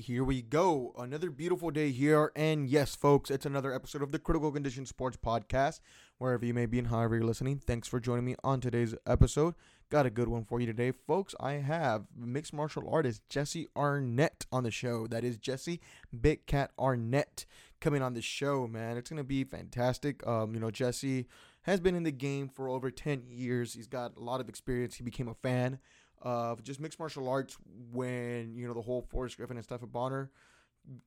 here we go. Another beautiful day here. And yes, folks, it's another episode of the Critical Condition Sports Podcast. Wherever you may be and however you're listening, thanks for joining me on today's episode. Got a good one for you today, folks. I have mixed martial artist Jesse Arnett on the show. That is Jesse Big Cat Arnett coming on the show, man. It's going to be fantastic. Um, you know, Jesse has been in the game for over 10 years. He's got a lot of experience. He became a fan of just mixed martial arts when you know the whole Forrest Griffin and Stephan Bonnar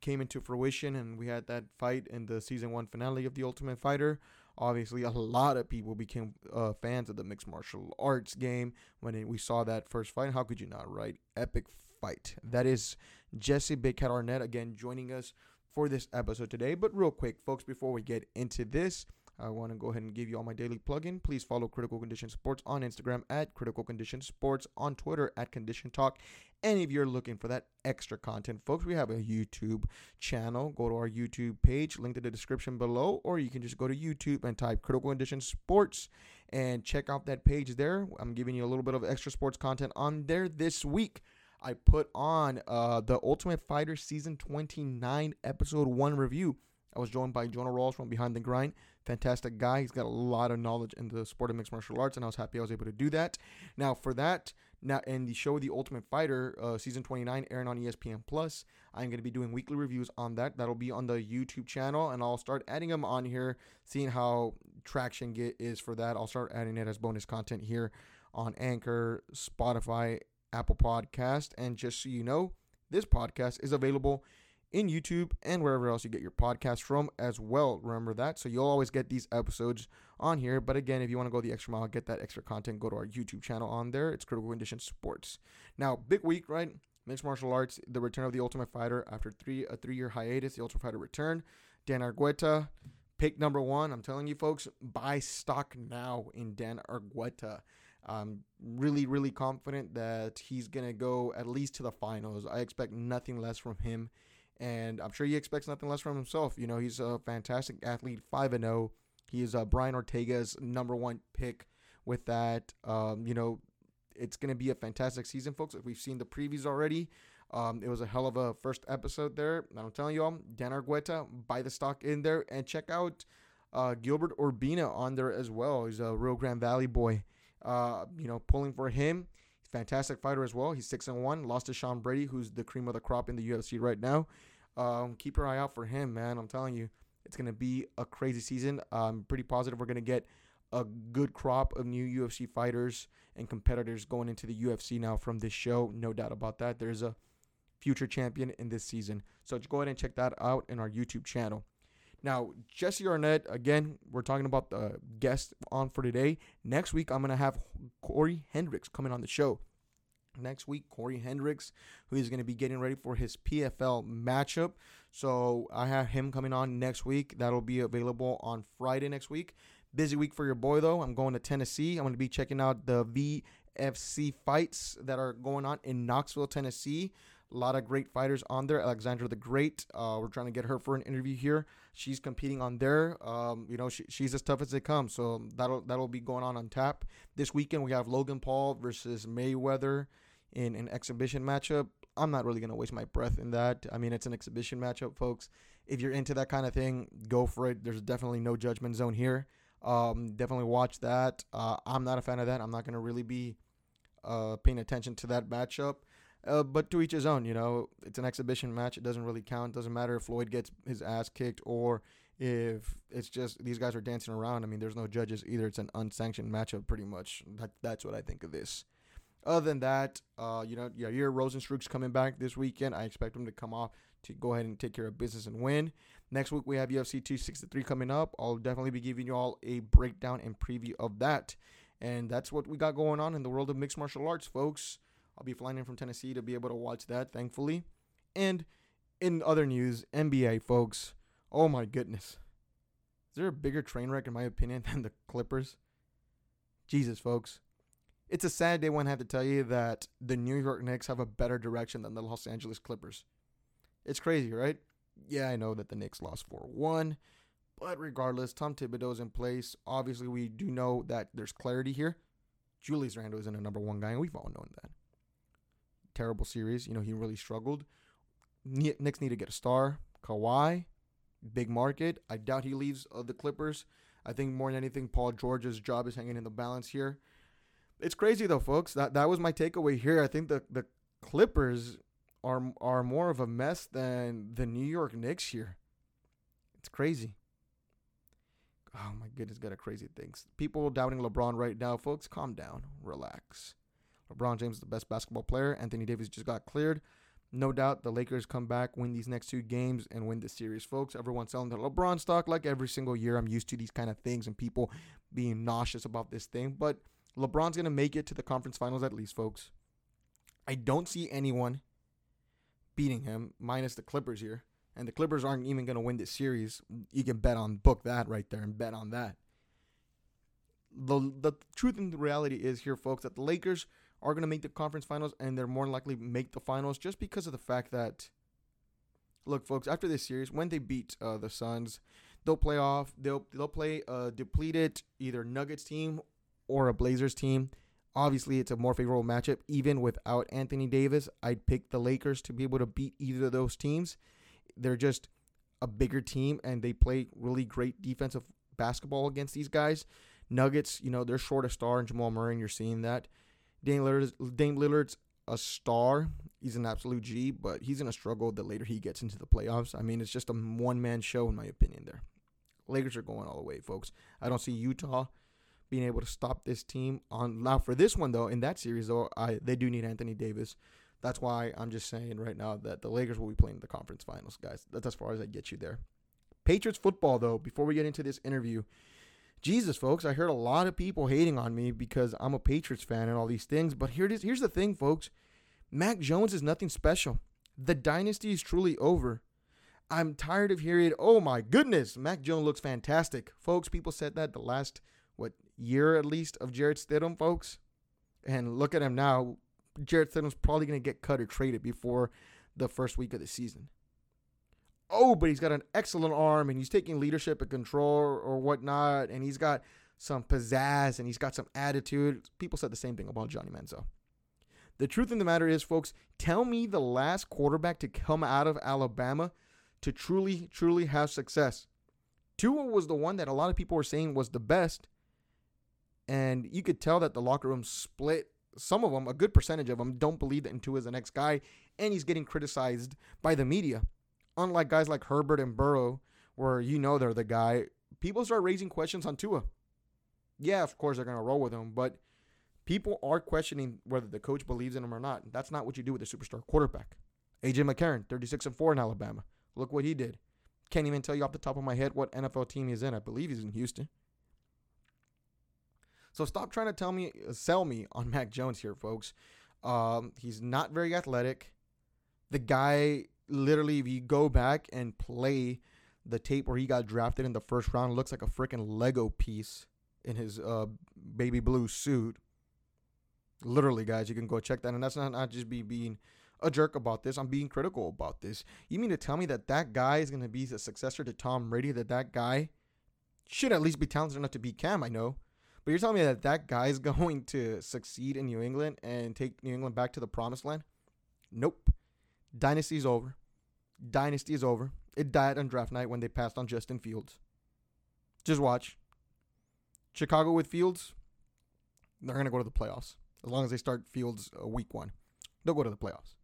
came into fruition, and we had that fight in the season one finale of the Ultimate Fighter. Obviously, a lot of people became uh, fans of the mixed martial arts game when we saw that first fight. How could you not, right? Epic fight. That is Jesse Big Cat Arnett again joining us for this episode today. But real quick, folks, before we get into this, I want to go ahead and give you all my daily plug-in. Please follow Critical Condition Sports on Instagram at Critical Condition Sports, on Twitter at Condition Talk. And if you're looking for that extra content, folks, we have a YouTube channel. Go to our YouTube page, linked in the description below, or you can just go to YouTube and type Critical Condition Sports and check out that page there. I'm giving you a little bit of extra sports content on there this week. I put on uh, the Ultimate Fighter Season 29 Episode 1 review. I was joined by Jonah Rawls from Behind the Grind. Fantastic guy. He's got a lot of knowledge in the sport of mixed martial arts, and I was happy I was able to do that. Now, for that, now in the show The Ultimate Fighter, uh, season 29, airing on ESPN Plus, I'm going to be doing weekly reviews on that. That'll be on the YouTube channel, and I'll start adding them on here, seeing how traction get is for that. I'll start adding it as bonus content here on Anchor, Spotify, Apple Podcast, and just so you know, this podcast is available in YouTube and wherever else you get your podcast from as well. Remember that. So you'll always get these episodes on here. But again, if you want to go the extra mile, get that extra content, go to our YouTube channel on there. It's Critical Condition Sports. Now, big week, right? Mixed martial arts, the return of the Ultimate Fighter after three a three year hiatus. The Ultimate Fighter return. Dan Argueta, pick number one. I'm telling you, folks, buy stock now in Dan Argueta. I'm really, really confident that he's gonna go at least to the finals. I expect nothing less from him and I'm sure he expects nothing less from himself. You know, he's a fantastic athlete, five and zero. Oh. He is uh, Brian Ortega's number one pick. With that, um, you know, it's gonna be a fantastic season, folks. If we've seen the previews already. Um, it was a hell of a first episode there. I'm telling you all, Dan Argueta, buy the stock in there and check out uh, Gilbert Urbina on there as well. He's a Rio Grande Valley boy. Uh, you know, pulling for him. Fantastic fighter as well. He's six and one. Lost to Sean Brady, who's the cream of the crop in the UFC right now. Um, keep your eye out for him, man. I'm telling you, it's gonna be a crazy season. I'm pretty positive we're gonna get a good crop of new UFC fighters and competitors going into the UFC now from this show. No doubt about that. There's a future champion in this season. So go ahead and check that out in our YouTube channel. Now, Jesse Arnett, again, we're talking about the guest on for today. Next week, I'm going to have Corey Hendricks coming on the show next week. Corey Hendricks, who is going to be getting ready for his PFL matchup. So I have him coming on next week. That'll be available on Friday next week. Busy week for your boy, though. I'm going to Tennessee. I'm going to be checking out the VFC fights that are going on in Knoxville, Tennessee. A lot of great fighters on there. Alexandra the Great. Uh, we're trying to get her for an interview here. She's competing on there. Um, you know, she, she's as tough as they come. So that'll that'll be going on on tap this weekend. We have Logan Paul versus Mayweather in an exhibition matchup. I'm not really gonna waste my breath in that. I mean, it's an exhibition matchup, folks. If you're into that kind of thing, go for it. There's definitely no judgment zone here. Um, definitely watch that. Uh, I'm not a fan of that. I'm not gonna really be uh, paying attention to that matchup. Uh, but to each his own, you know, it's an exhibition match. It doesn't really count. It doesn't matter if Floyd gets his ass kicked or if it's just these guys are dancing around. I mean, there's no judges either. It's an unsanctioned matchup, pretty much. That, that's what I think of this. Other than that, uh, you know, yeah, your Rozenstruik's coming back this weekend. I expect him to come off to go ahead and take care of business and win. Next week we have UFC 263 coming up. I'll definitely be giving you all a breakdown and preview of that. And that's what we got going on in the world of mixed martial arts, folks. I'll be flying in from Tennessee to be able to watch that, thankfully. And in other news, NBA, folks. Oh my goodness. Is there a bigger train wreck, in my opinion, than the Clippers? Jesus, folks. It's a sad day when I have to tell you that the New York Knicks have a better direction than the Los Angeles Clippers. It's crazy, right? Yeah, I know that the Knicks lost 4 1. But regardless, Tom Thibodeau's in place. Obviously, we do know that there's clarity here. Julius Randle isn't a number one guy, and we've all known that. Terrible series. You know, he really struggled. Knicks need to get a star. Kawhi, big market. I doubt he leaves uh, the Clippers. I think more than anything, Paul George's job is hanging in the balance here. It's crazy though, folks. That that was my takeaway here. I think the the Clippers are are more of a mess than the New York Knicks here. It's crazy. Oh my goodness, got a crazy things. People doubting LeBron right now, folks. Calm down, relax. LeBron James is the best basketball player. Anthony Davis just got cleared. No doubt the Lakers come back, win these next two games, and win the series, folks. Everyone's selling the LeBron stock like every single year. I'm used to these kind of things and people being nauseous about this thing. But LeBron's going to make it to the conference finals at least, folks. I don't see anyone beating him, minus the Clippers here. And the Clippers aren't even going to win this series. You can bet on, book that right there and bet on that. The, the truth and the reality is here, folks, that the Lakers – are going to make the conference finals and they're more likely to make the finals just because of the fact that look folks after this series when they beat uh, the Suns they'll play off they'll they'll play a depleted either Nuggets team or a Blazers team. Obviously it's a more favorable matchup. Even without Anthony Davis I'd pick the Lakers to be able to beat either of those teams. They're just a bigger team and they play really great defensive basketball against these guys. Nuggets, you know, they're short a star in Jamal Murray, and you're seeing that. Dame Lillard's, Dame Lillard's a star. He's an absolute G, but he's to struggle the later he gets into the playoffs. I mean, it's just a one man show, in my opinion, there. Lakers are going all the way, folks. I don't see Utah being able to stop this team. On Now, for this one, though, in that series, though, I they do need Anthony Davis. That's why I'm just saying right now that the Lakers will be playing the conference finals, guys. That's as far as I get you there. Patriots football, though, before we get into this interview, Jesus, folks, I heard a lot of people hating on me because I'm a Patriots fan and all these things. But here it is. Here's the thing, folks. Mac Jones is nothing special. The dynasty is truly over. I'm tired of hearing, oh my goodness, Mac Jones looks fantastic. Folks, people said that the last, what, year at least of Jarrett Stidham, folks. And look at him now. Jarrett Stidham's probably going to get cut or traded before the first week of the season oh, but he's got an excellent arm and he's taking leadership and control or whatnot, and he's got some pizzazz and he's got some attitude. People said the same thing about Johnny Manziel. The truth of the matter is, folks, tell me the last quarterback to come out of Alabama to truly, truly have success. Tua was the one that a lot of people were saying was the best. And you could tell that the locker room split. Some of them, a good percentage of them, don't believe that Tua is the next guy. And he's getting criticized by the media unlike guys like Herbert and Burrow, where you know they're the guy, people start raising questions on Tua. Yeah, of course they're going to roll with him, but people are questioning whether the coach believes in him or not. That's not what you do with a superstar quarterback. AJ McCarron, 36 and 4 in Alabama. Look what he did. Can't even tell you off the top of my head what NFL team he's in. I believe he's in Houston. So stop trying to tell me, sell me on Mac Jones here, folks. Um, he's not very athletic. The guy literally, if you go back and play the tape where he got drafted in the first round, looks like a freaking Lego piece in his uh, baby blue suit. Literally, guys, you can go check that. And that's not, not just be being a jerk about this. I'm being critical about this. You mean to tell me that that guy is going to be the successor to Tom Brady? That that guy should at least be talented enough to beat Cam, I know. But you're telling me that that guy is going to succeed in New England and take New England back to the promised land? Nope. Dynasty's over. Dynasty is over. It died on draft night when they passed on Justin Fields. Just watch. Chicago with Fields, they're going to go to the playoffs. As long as they start Fields uh, week one, they'll go to the playoffs.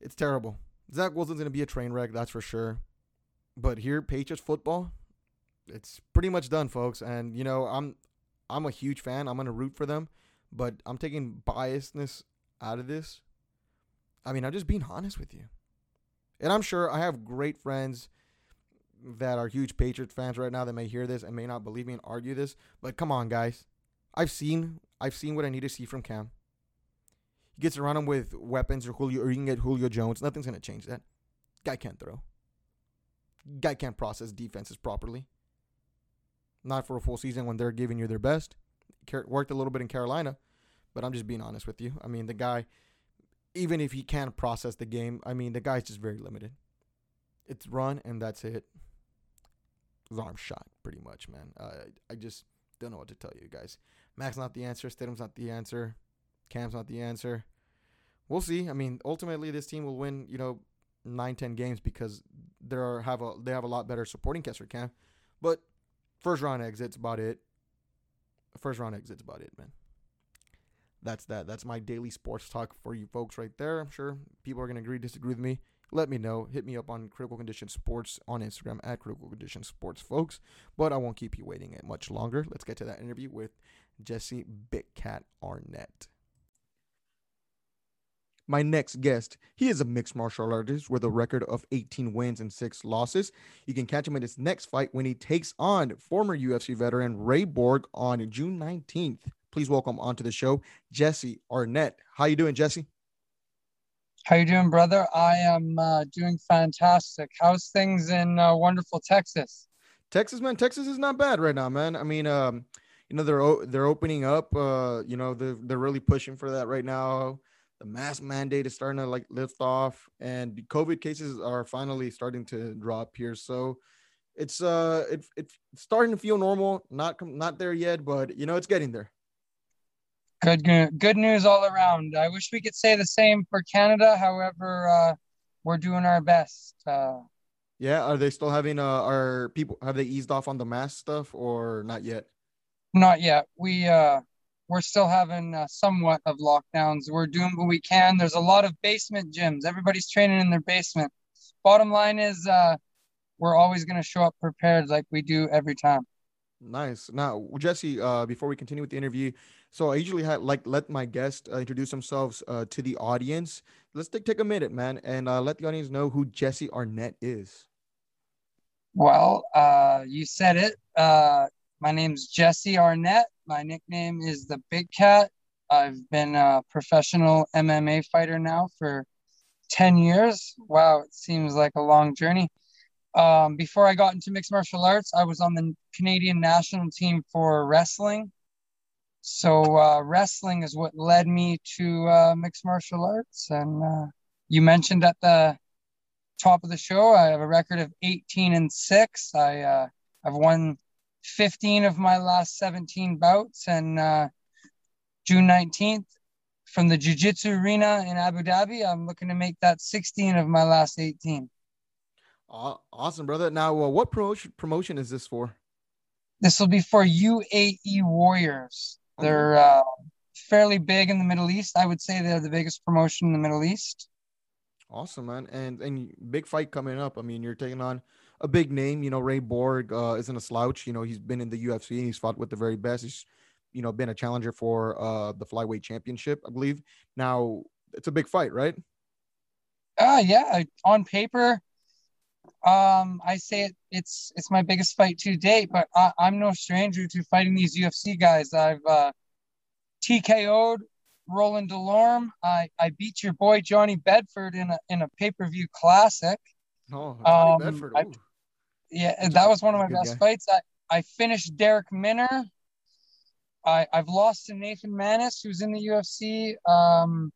It's terrible. Zach Wilson's going to be a train wreck, that's for sure. But here, Patriots football, it's pretty much done, folks. And you know, I'm I'm a huge fan. I'm going to root for them, but I'm taking biasness out of this I mean, I'm just being honest with you. And I'm sure I have great friends that are huge Patriots fans right now that may hear this and may not believe me and argue this. But come on, guys. I've seen I've seen what I need to see from Cam. He gets around him with weapons or Julio or you can get Julio Jones. Nothing's gonna change that. Guy can't throw. Guy can't process defenses properly. Not for a full season when they're giving you their best. Worked a little bit in Carolina, but I'm just being honest with you. I mean, the guy even if he can't process the game, I mean, the guy's just very limited. It's run and that's it. His arm shot, pretty much, man. Uh, I just don't know what to tell you guys. Mac's not the answer. Stidham's not the answer. Cam's not the answer. we'll see. I mean, ultimately, this team will win. You know, nine, ten games because they are have a they have a lot better supporting cast for Cam. But first round exits about it. First round exits about it, man. That's that. That's my daily sports talk for you folks right there. I'm sure people are gonna agree, disagree with me. Let me know. Hit me up on Critical Condition Sports on Instagram at Critical Condition Sports, folks. But I won't keep you waiting it much longer. Let's get to that interview with Jesse Big Cat Arnett. My next guest, he is a mixed martial artist with a record of 18 wins and 6 losses. You can catch him in his next fight when he takes on former UFC veteran Ray Borg on June 19th. Please welcome onto the show Jesse Arnett. How you doing, Jesse? How you doing, brother? I am uh, doing fantastic. How's things in uh, wonderful Texas? Texas, man. Texas is not bad right now, man. I mean, um, you know they're they're opening up. Uh, you know they're they're really pushing for that right now the mask mandate is starting to like lift off and the covid cases are finally starting to drop here so it's uh it, it's starting to feel normal not not there yet but you know it's getting there good good news all around i wish we could say the same for canada however uh we're doing our best uh yeah are they still having uh are people have they eased off on the mask stuff or not yet not yet we uh we're still having uh, somewhat of lockdowns. We're doing what we can. There's a lot of basement gyms. Everybody's training in their basement. Bottom line is, uh, we're always going to show up prepared like we do every time. Nice. Now, Jesse, uh, before we continue with the interview, so I usually had like let my guests uh, introduce themselves uh, to the audience. Let's take take a minute, man, and uh, let the audience know who Jesse Arnett is. Well, uh, you said it. Uh, my name's Jesse Arnett. My nickname is the Big Cat. I've been a professional MMA fighter now for 10 years. Wow, it seems like a long journey. Um, before I got into mixed martial arts, I was on the Canadian national team for wrestling. So, uh, wrestling is what led me to uh, mixed martial arts. And uh, you mentioned at the top of the show, I have a record of 18 and 6. I, uh, I've won 15 of my last 17 bouts. And uh, June 19th, from the Jiu Jitsu arena in Abu Dhabi, I'm looking to make that 16 of my last 18. Awesome, brother. Now, uh, what promotion promotion is this for? This will be for UAE Warriors. They're uh, fairly big in the Middle East. I would say they're the biggest promotion in the Middle East. Awesome, man. And and big fight coming up. I mean, you're taking on a big name. You know, Ray Borg uh, isn't a slouch. You know, he's been in the UFC and he's fought with the very best. He's, you know, been a challenger for uh, the flyweight championship, I believe. Now, it's a big fight, right? Uh, yeah. On paper, um, I say it, it's it's my biggest fight to date, but I, am no stranger to fighting these UFC guys. I've uh, TKO'd Roland Delorme. I, I beat your boy Johnny Bedford in a in a pay per view classic. Oh, Johnny um, Bedford. I, yeah, that was one of my best guy. fights. I, I finished Derek Minner. I, I've lost to Nathan Maness, who's in the UFC. Um,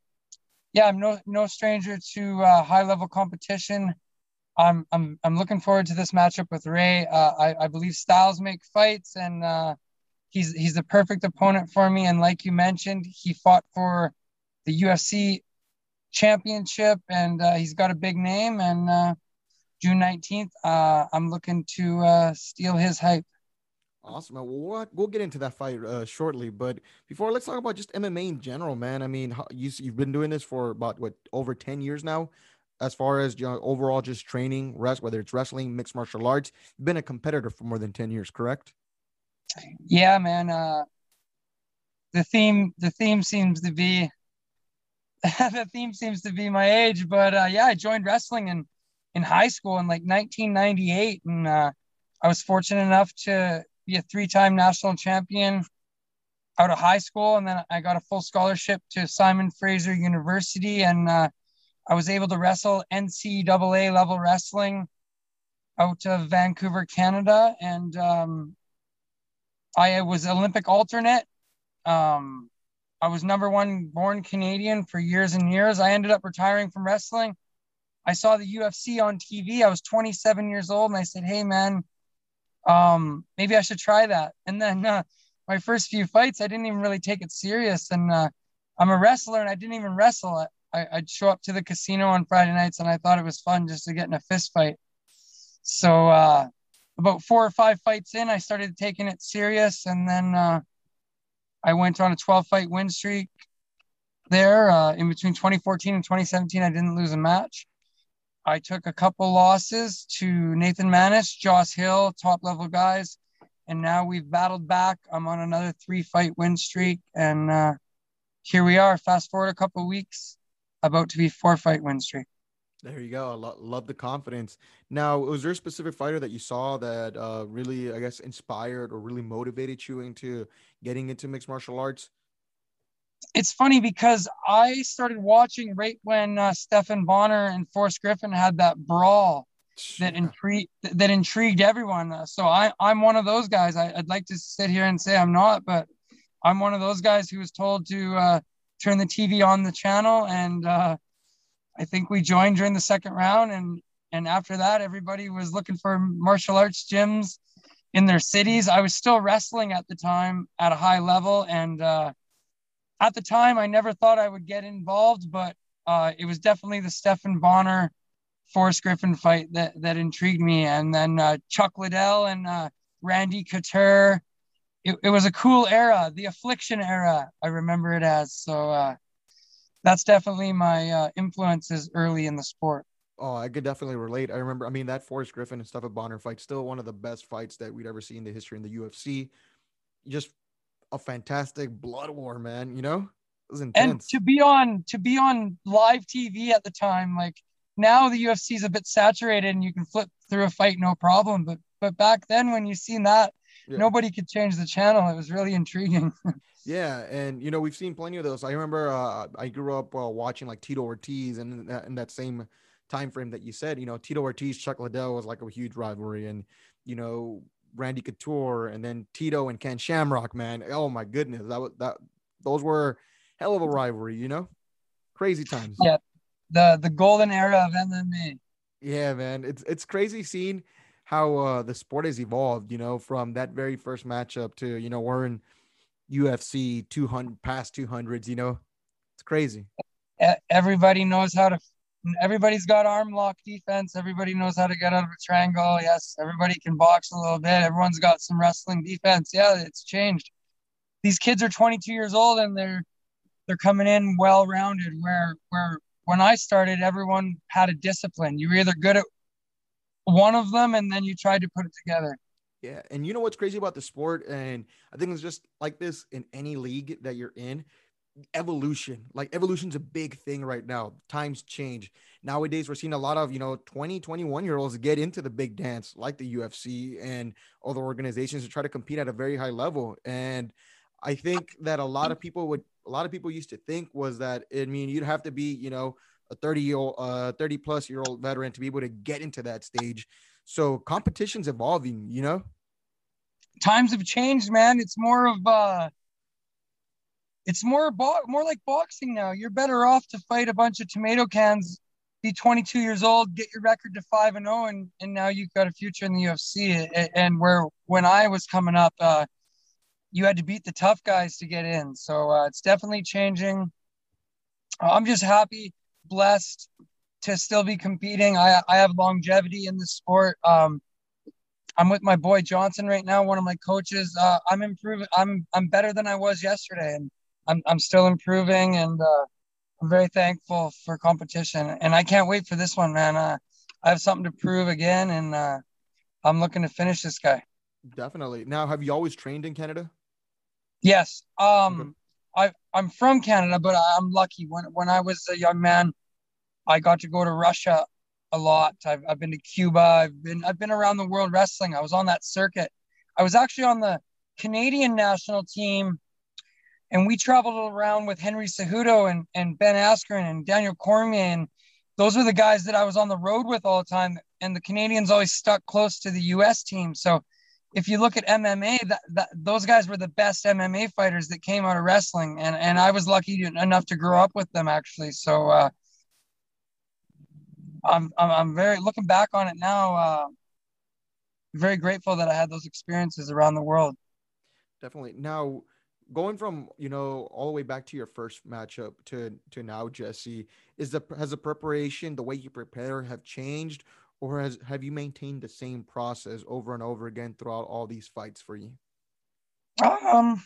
yeah, I'm no no stranger to uh, high level competition. I'm I'm I'm looking forward to this matchup with Ray. Uh, I I believe styles make fights, and uh, he's he's the perfect opponent for me. And like you mentioned, he fought for the UFC championship, and uh, he's got a big name. And uh, June 19th, uh, I'm looking to uh, steal his hype. Awesome. Well, we'll, we'll get into that fight uh, shortly, but before, let's talk about just MMA in general, man. I mean, you, you've been doing this for about what over 10 years now. As far as you know, overall, just training, rest, whether it's wrestling, mixed martial arts, you've been a competitor for more than 10 years, correct? Yeah, man. Uh, the theme, the theme seems to be, the theme seems to be my age, but uh, yeah, I joined wrestling and in high school in like 1998, and uh, I was fortunate enough to be a three-time national champion out of high school, and then I got a full scholarship to Simon Fraser University, and uh, I was able to wrestle NCAA level wrestling out of Vancouver, Canada, and um, I was Olympic alternate. Um, I was number one born Canadian for years and years. I ended up retiring from wrestling I saw the UFC on TV. I was 27 years old, and I said, "Hey, man, um, maybe I should try that." And then uh, my first few fights, I didn't even really take it serious. And uh, I'm a wrestler, and I didn't even wrestle. I, would show up to the casino on Friday nights, and I thought it was fun just to get in a fist fight. So uh, about four or five fights in, I started taking it serious, and then uh, I went on a 12 fight win streak there. Uh, in between 2014 and 2017, I didn't lose a match. I took a couple losses to Nathan Maness, Josh Hill, top level guys, and now we've battled back. I'm on another three fight win streak, and uh, here we are. Fast forward a couple weeks, about to be four fight win streak. There you go. I lo- love the confidence. Now, was there a specific fighter that you saw that uh, really, I guess, inspired or really motivated you into getting into mixed martial arts? It's funny because I started watching right when uh, Stephan Bonnar and Forrest Griffin had that brawl that intrigued that intrigued everyone. Uh, so I I'm one of those guys. I, would like to sit here and say I'm not, but I'm one of those guys who was told to uh, turn the TV on the channel, and uh, I think we joined during the second round, and and after that, everybody was looking for martial arts gyms in their cities. I was still wrestling at the time at a high level, and uh, at the time, I never thought I would get involved, but uh, it was definitely the Stephan Bonnar Forrest Griffin fight that that intrigued me, and then uh, Chuck Liddell and uh, Randy Couture. It, it was a cool era, the Affliction era. I remember it as so. Uh, that's definitely my uh, influences early in the sport. Oh, I could definitely relate. I remember, I mean, that Forrest Griffin and Stephan Bonnar fight, still one of the best fights that we'd ever seen in the history in the UFC. Just a fantastic blood war, man. You know, it was intense. And to be on to be on live TV at the time, like now the UFC is a bit saturated and you can flip through a fight no problem. But but back then when you seen that, yeah. nobody could change the channel. It was really intriguing. yeah, and you know we've seen plenty of those. I remember uh, I grew up uh, watching like Tito Ortiz, and in that, in that same time frame that you said, you know Tito Ortiz, Chuck Liddell was like a huge rivalry, and you know Randy Couture, and then Tito and Ken Shamrock. Man, oh my goodness, that was that. Those were hell of a rivalry, you know, crazy times. Yeah, the the golden era of MMA. Yeah, man, it's it's crazy seeing how uh, the sport has evolved. You know, from that very first matchup to you know we're in UFC 200 past 200s. You know, it's crazy. Everybody knows how to. Everybody's got arm lock defense. Everybody knows how to get out of a triangle. Yes, everybody can box a little bit. Everyone's got some wrestling defense. Yeah, it's changed. These kids are 22 years old and they're they're coming in well rounded. Where where when I started, everyone had a discipline. You were either good at one of them and then you tried to put it together. Yeah. And you know what's crazy about the sport? And I think it's just like this in any league that you're in evolution. Like evolution's a big thing right now. Times change. Nowadays, we're seeing a lot of, you know, 20, 21 year olds get into the big dance like the UFC and other organizations to try to compete at a very high level. And I think that a lot of people would a lot of people used to think was that I mean you'd have to be you know a 30 year uh 30 plus year old veteran to be able to get into that stage. So competition's evolving, you know. Times have changed, man. It's more of uh it's more bo- more like boxing now. You're better off to fight a bunch of tomato cans, be 22 years old, get your record to 5 and 0 and and now you've got a future in the UFC and where when I was coming up uh you had to beat the tough guys to get in. So uh, it's definitely changing. I'm just happy, blessed to still be competing. I, I have longevity in the sport. Um, I'm with my boy Johnson right now, one of my coaches. Uh, I'm improving. I'm I'm better than I was yesterday, and I'm I'm still improving, and uh, I'm very thankful for competition. And I can't wait for this one, man. Uh, I have something to prove again, and uh, I'm looking to finish this guy. Definitely. Now, have you always trained in Canada? Yes. Um, I'm from Canada, but I'm lucky. When when I was a young man, I got to go to Russia a lot. I've I've been to Cuba. I've been I've been around the world wrestling. I was on that circuit. I was actually on the Canadian national team, and we traveled around with Henry Cejudo and and Ben Askren and Daniel Cormier, and those were the guys that I was on the road with all the time. And the Canadians always stuck close to the U.S. team, so if you look at MMA, that, that those guys were the best MMA fighters that came out of wrestling, and and I was lucky enough to grow up with them actually. So uh, I'm, I'm I'm very looking back on it now. Uh, very grateful that I had those experiences around the world. Definitely. Now, going from you know all the way back to your first matchup to to now, Jesse, is the has the preparation, the way you prepare, have changed, or has have you maintained the same process over and over again throughout all these fights for you? Um,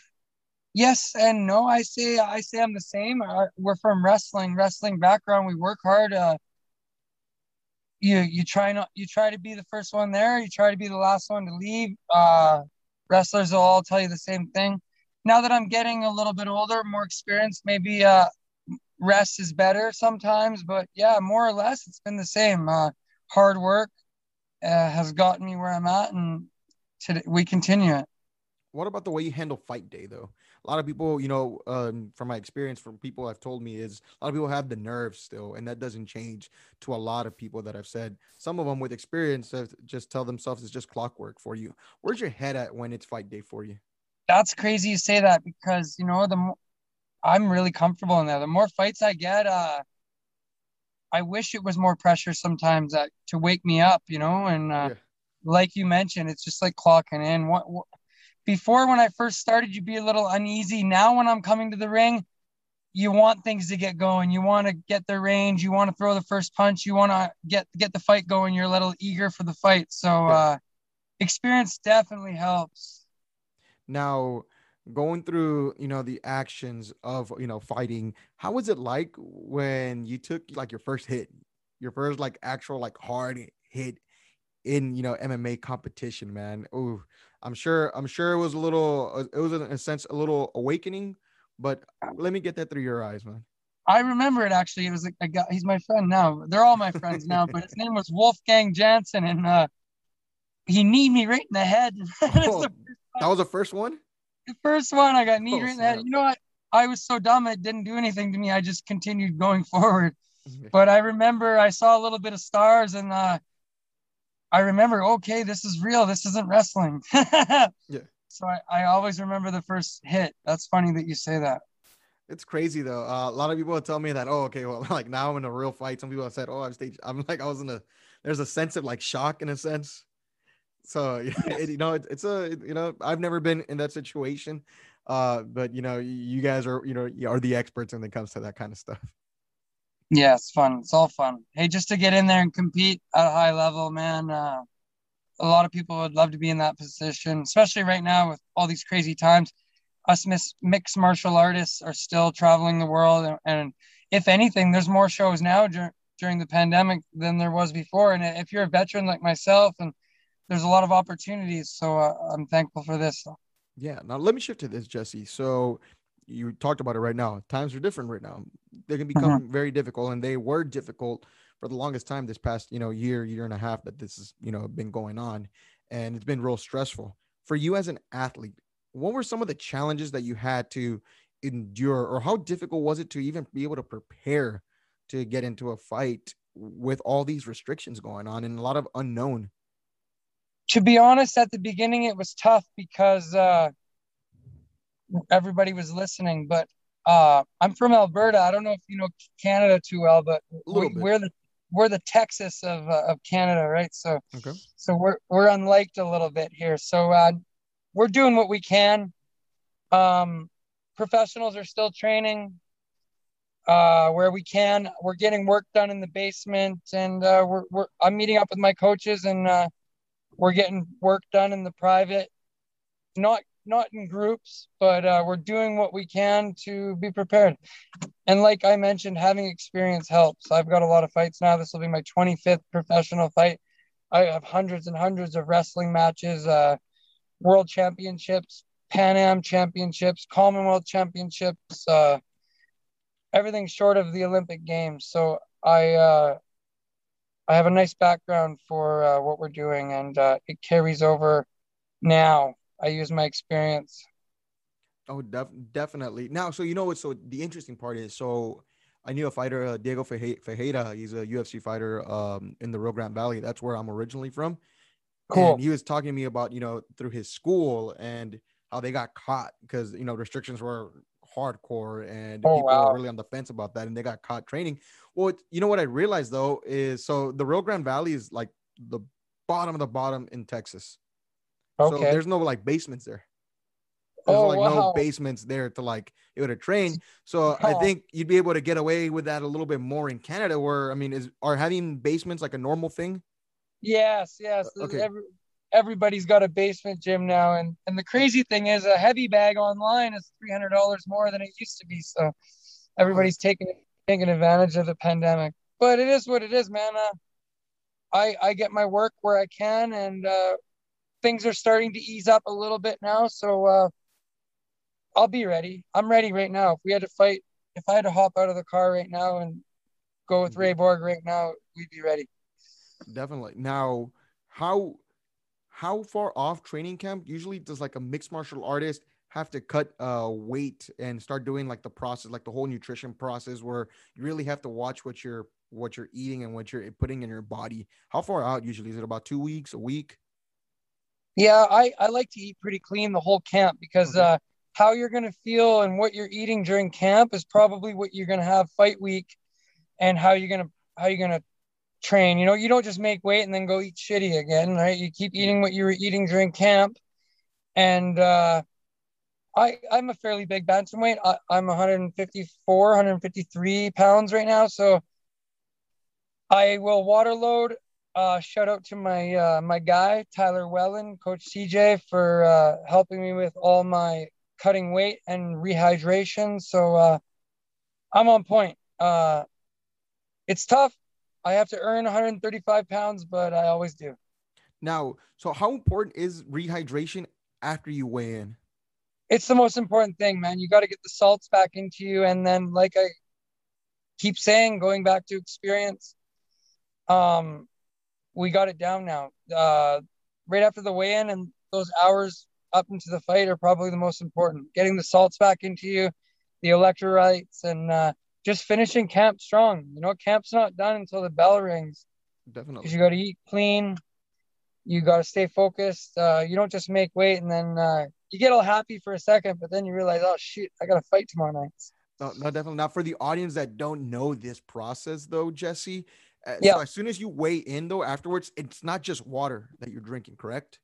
yes and no. I say I say I'm the same. Uh, we're from wrestling, wrestling background. We work hard. Uh, you you try not you try to be the first one there. You try to be the last one to leave. Uh, wrestlers will all tell you the same thing. Now that I'm getting a little bit older, more experienced, maybe uh, rest is better sometimes. But yeah, more or less, it's been the same. Uh, hard work uh, has gotten me where I'm at, and today we continue it. What about the way you handle fight day, though? A lot of people, you know, um, from my experience, from people I've told me, is a lot of people have the nerves still, and that doesn't change to a lot of people that I've said. Some of them with experience have just tell themselves it's just clockwork for you. Where's your head at when it's fight day for you? That's crazy you say that because you know the mo- I'm really comfortable in there. The more fights I get, uh, I wish it was more pressure sometimes that to wake me up, you know, and uh, yeah. like you mentioned, it's just like clocking in. What, what before when I first started, you'd be a little uneasy. Now when I'm coming to the ring, you want things to get going. You want to get the range. You want to throw the first punch. You want to get get the fight going. You're a little eager for the fight. So uh, experience definitely helps. Now, going through you know the actions of you know fighting, how was it like when you took like your first hit, your first like actual like hard hit in you know MMA competition, man? Oh, I'm sure I'm sure it was a little uh, it was in a sense a little awakening, but let me get that through your eyes, man. I remember it actually. It was a, a guy. He's my friend now. They're all my friends now, but his name was Wolfgang Jansen, and uh, he kneed me right in the head. oh, that was the first one. The first one I got kneed oh, right in the head. You know what? I was so dumb it didn't do anything to me. I just continued going forward. but I remember I saw a little bit of stars, and uh, I remember, okay, this is real. This isn't wrestling. yeah. So I, I always remember the first hit. That's funny that you say that. It's crazy though. Uh, a lot of people tell me that, oh, okay, well, like now I'm in a real fight. Some people have said, oh, I've staged. I'm like, I was in a. There's a sense of like shock in a sense. So it, you know, it, it's a you know, I've never been in that situation, uh, but you know, you guys are you know are the experts when it comes to that kind of stuff. Yeah, it's fun. It's all fun. Hey, just to get in there and compete at a high level, man. Uh, a lot of people would love to be in that position, especially right now with all these crazy times. Us mixed martial artists are still traveling the world, and, and if anything, there's more shows now dur- during the pandemic than there was before. And if you're a veteran like myself, and there's a lot of opportunities, so uh, I'm thankful for this. Yeah. Now let me shift to this, Jesse. So you talked about it right now. Times are different right now. They can become uh-huh. very difficult, and they were difficult for the longest time this past you know year, year and a half that this has you know been going on, and it's been real stressful for you as an athlete. What were some of the challenges that you had to endure, or how difficult was it to even be able to prepare to get into a fight with all these restrictions going on and a lot of unknown? To be honest, at the beginning it was tough because uh, everybody was listening, but uh, I'm from Alberta. I don't know if you know Canada too well, but we, are the we're the Texas of uh, of Canada, right? So okay. so we're we're unliked a little bit here. So uh, we're doing what we can. Um, professionals are still training uh, where we can. We're getting work done in the basement, and uh, we're, we're I'm meeting up with my coaches, and uh, we're getting work done in the private. Not not in groups, but uh, we're doing what we can to be prepared. And like I mentioned, having experience helps. I've got a lot of fights now. This will be my 25th professional fight. I have hundreds and hundreds of wrestling matches, uh, world championships, Pan Am championships, Commonwealth championships, uh, everything short of the Olympic Games. So I uh, I have a nice background for uh, what we're doing, and uh, it carries over now I use my experience. Oh, def- definitely. Now, so you know what? So the interesting part is, so I knew a fighter, uh, Diego Ferreira. He's a UFC fighter um, in the Rio Grande Valley. That's where I'm originally from. Cool. And he was talking to me about, you know, through his school and how they got caught because, you know, restrictions were hardcore and oh, people wow. were really on the fence about that and they got caught training. Well, you know what I realized though is so the Rio Grande Valley is like the bottom of the bottom in Texas. Okay. So there's no like basements there. there's Oh, like no basements there to like it would to train. So I think you'd be able to get away with that a little bit more in Canada, where I mean, is are having basements like a normal thing? Yes, yes. Okay. Every, everybody's got a basement gym now, and and the crazy thing is, a heavy bag online is three hundred dollars more than it used to be. So everybody's taking taking advantage of the pandemic. But it is what it is, man. Uh, I I get my work where I can, and uh, things are starting to ease up a little bit now. So uh, I'll be ready. I'm ready right now. If we had to fight, if I had to hop out of the car right now and go with Mhm. Ray Borg right now, we'd be ready. Definitely. Now, how how far off training camp usually does like a mixed martial artist have to cut uh weight and start doing like the process, like the whole nutrition process, where you really have to watch what you're what you're eating and what you're putting in your body. How far out usually is it? About two weeks, a week? Yeah, I, I like to eat pretty clean the whole camp because Okay. uh, how you're going to feel and what you're eating during camp is probably what you're going to have fight week and how you're to how you're going to train. You know, you don't just make weight and then go eat shitty again, right? You keep eating what you were eating during camp. And uh, I I'm a fairly big bantamweight. I, I'm 154, 153 pounds right now, so I will water load uh, shout out to my uh, my guy Tyler Wellen, Coach CJ, for uh, helping me with all my cutting weight and rehydration. So uh, I'm on point. Uh, it's tough. I have to earn 135 pounds, but I always do. Now, so how important is rehydration after you weigh in? It's the most important thing, man. You got to get the salts back into you, and then, like I keep saying, going back to experience, um, we got it down now. Uh, right after the weigh-in and those hours up into the fight are probably the most important. Getting the salts back into you, the electrolytes, and uh, just finishing camp strong. You know, camp's not done until the bell rings because Definitely. you got to eat clean. You got to stay focused. Uh, you don't just make weight and then uh, you get all happy for a second, but then you realize, oh shit, I got to fight tomorrow night. No, no, definitely not for the audience that don't know this process, though, Jesse. Uh, Yeah. So as soon as you weigh in, though, afterwards, it's not just water that you're drinking, correct?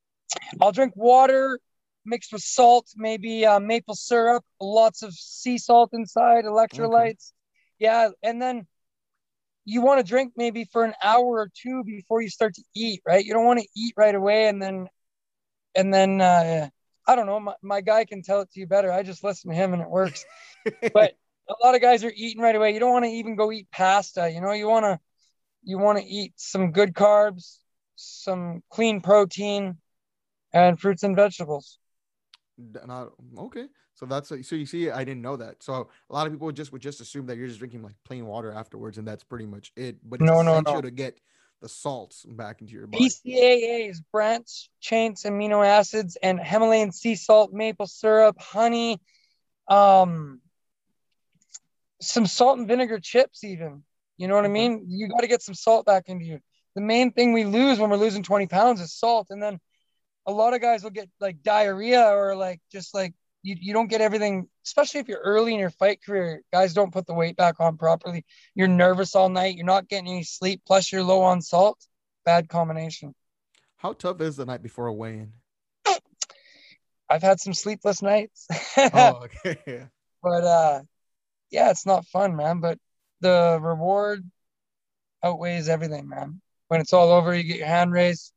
I'll drink water mixed with salt, maybe uh, maple syrup, lots of sea salt inside, electrolytes. Yeah, and then you want to drink maybe for an hour or two before you start to eat, right? You don't want to eat right away and then, and then uh, I don't know. My, my guy can tell it to you better. I just listen to him and it works. But a lot of guys are eating right away. You don't want to even go eat pasta. You know, you want to, you want to eat some good carbs, some clean protein, and fruits and vegetables. Not okay. So that's so you see, I didn't know that. So a lot of people just would just assume that you're just drinking like plain water afterwards, and that's pretty much it. But it's No, no, essential no. to get the salts back into your body. BCAAs, branched chains amino acids, and Himalayan sea salt, maple syrup, honey, um, some salt and vinegar chips, even. You know what I mean? You got to get some salt back into you. The main thing we lose when we're losing 20 pounds is salt. And then a lot of guys will get like diarrhea or like just like you, you don't get everything, especially if you're early in your fight career. Guys don't put the weight back on properly. You're nervous all night. You're not getting any sleep. Plus, you're low on salt. Bad combination. How tough is the night before a weigh-in? I've had some sleepless nights, oh, okay. Yeah. but uh, yeah, it's not fun, man. But the reward outweighs everything, man. When it's all over, you get your hand raised,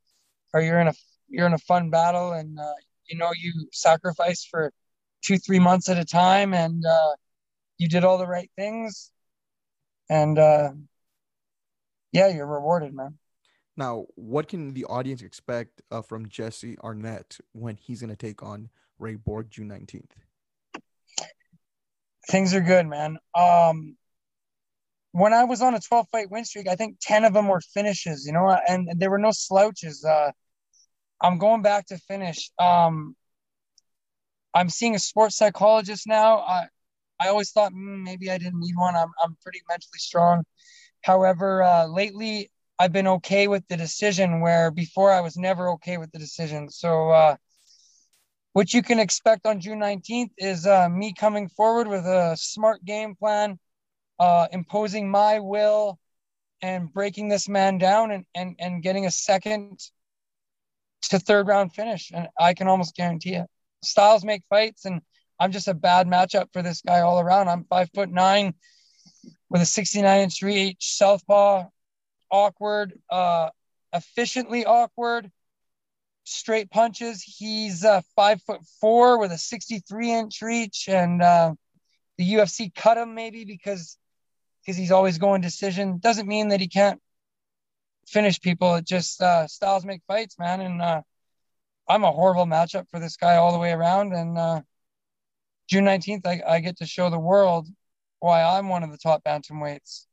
or you're in a you're in a fun battle, and uh, you know you sacrifice for two three months at a time, and uh, you did all the right things, and uh, yeah, you're rewarded, man. Now, what can the audience expect uh, from Jesse Arnett when he's going to take on Ray Borg June 19th? things are good, man. Um, when I was on a 12 fight win streak, I think 10 of them were finishes, you know, and, and there were no slouches. Uh, I'm going back to finish. Um, I'm seeing a sports psychologist now. I, I always thought mm, maybe I didn't need one. I'm, I'm pretty mentally strong. However, uh, lately I've been okay with the decision where before I was never okay with the decision. So, uh, what you can expect on June 19th is uh, me coming forward with a smart game plan, uh, imposing my will and breaking this man down and, and, and getting a second to third round finish. And I can almost guarantee it. Styles make fights, and I'm just a bad matchup for this guy all around. I'm five foot nine with a 69 inch reach, southpaw, awkward, uh, efficiently awkward, straight punches. He's uh, five foot four with a 63 inch reach, and uh, the UFC cut him maybe because because he's always going decision. Doesn't mean that he can't finish people. It just uh, styles make fights, man. And uh, I'm a horrible matchup for this guy all the way around. And uh, June 19th, I, I get to show the world why I'm one of the top bantamweights.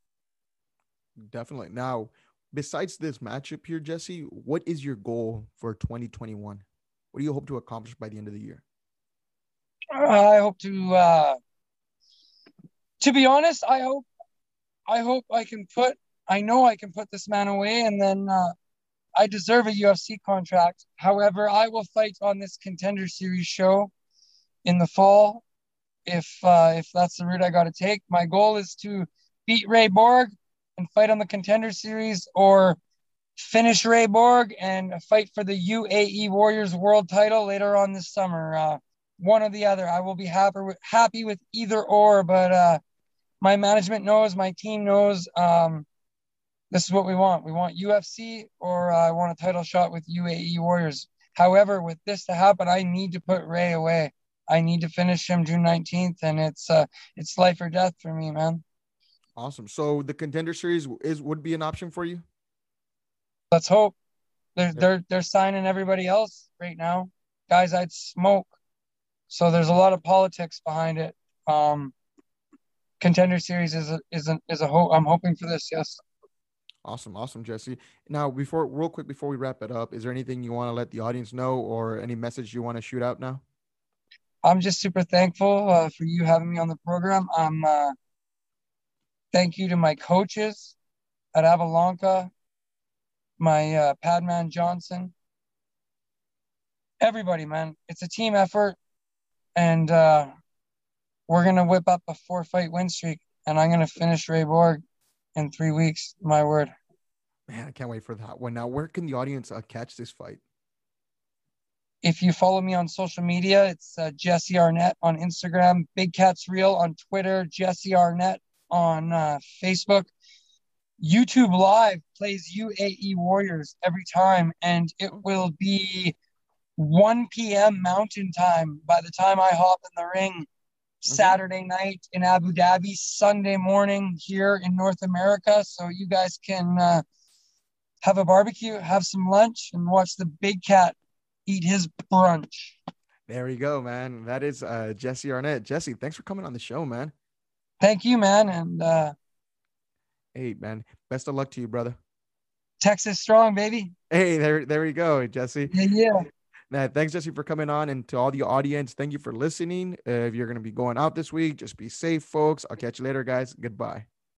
Definitely. Now, besides this matchup here, Jesse, what is your goal for 2021? What do you hope to accomplish by the end of the year? I hope to, uh, to be honest, I hope, I hope I can put, I know I can put this man away, and then uh, I deserve a UFC contract. However, I will fight on this contender series show in the fall if uh, if that's the route I got to take. My goal is to beat Ray Borg and fight on the contender series, or finish Ray Borg and fight for the UAE Warriors World Title later on this summer. Uh, one or the other. I will be happy with happy with either or, but uh, my management knows, my team knows. Um, this is what we want. We want UFC, or uh, I want a title shot with UAE Warriors. However, with this to happen, I need to put Ray away. I need to finish him June 19th, and it's uh it's life or death for me, man. Awesome. So the contender series is would be an option for you. Let's hope. They're they're they're signing everybody else right now, guys. I'd smoke. So there's a lot of politics behind it. Um, contender series is a, is a, is a hope. I'm hoping for this. Yes. Awesome, awesome, Jesse. Now, before real quick before we wrap it up, is there anything you want to let the audience know, or any message you want to shoot out now? I'm just super thankful uh, for you having me on the program. I'm uh, thank you to my coaches at Avalanca, my uh, Padman Johnson, everybody, man. It's a team effort, and uh, we're gonna whip up a four-fight win streak, and I'm gonna finish Ray Borg in three weeks. My word. Man, I can't wait for that one. Now, where can the audience uh, catch this fight? If you follow me on social media, it's uh, Jesse Arnett on Instagram, Big Cats Real on Twitter, Jesse Arnett on uh, Facebook. YouTube Live plays UAE Warriors every time, and it will be 1 p.m. Mountain Time by the time I hop in the ring. Mm-hmm. Saturday night in Abu Dhabi, Sunday morning here in North America. So you guys can uh, have a barbecue, have some lunch, and watch the Big Cat eat his brunch. There you go, man. That is uh, Jesse Arnett. Jesse, thanks for coming on the show, man. Thank you, man. And uh, hey, man, best of luck to you, brother. Texas strong, baby. Hey, there, there we go, Jesse. Yeah, yeah. Now, thanks, Jesse, for coming on, and to all the audience, thank you for listening. Uh, if you're going to be going out this week, just be safe, folks. I'll catch you later, guys. Goodbye.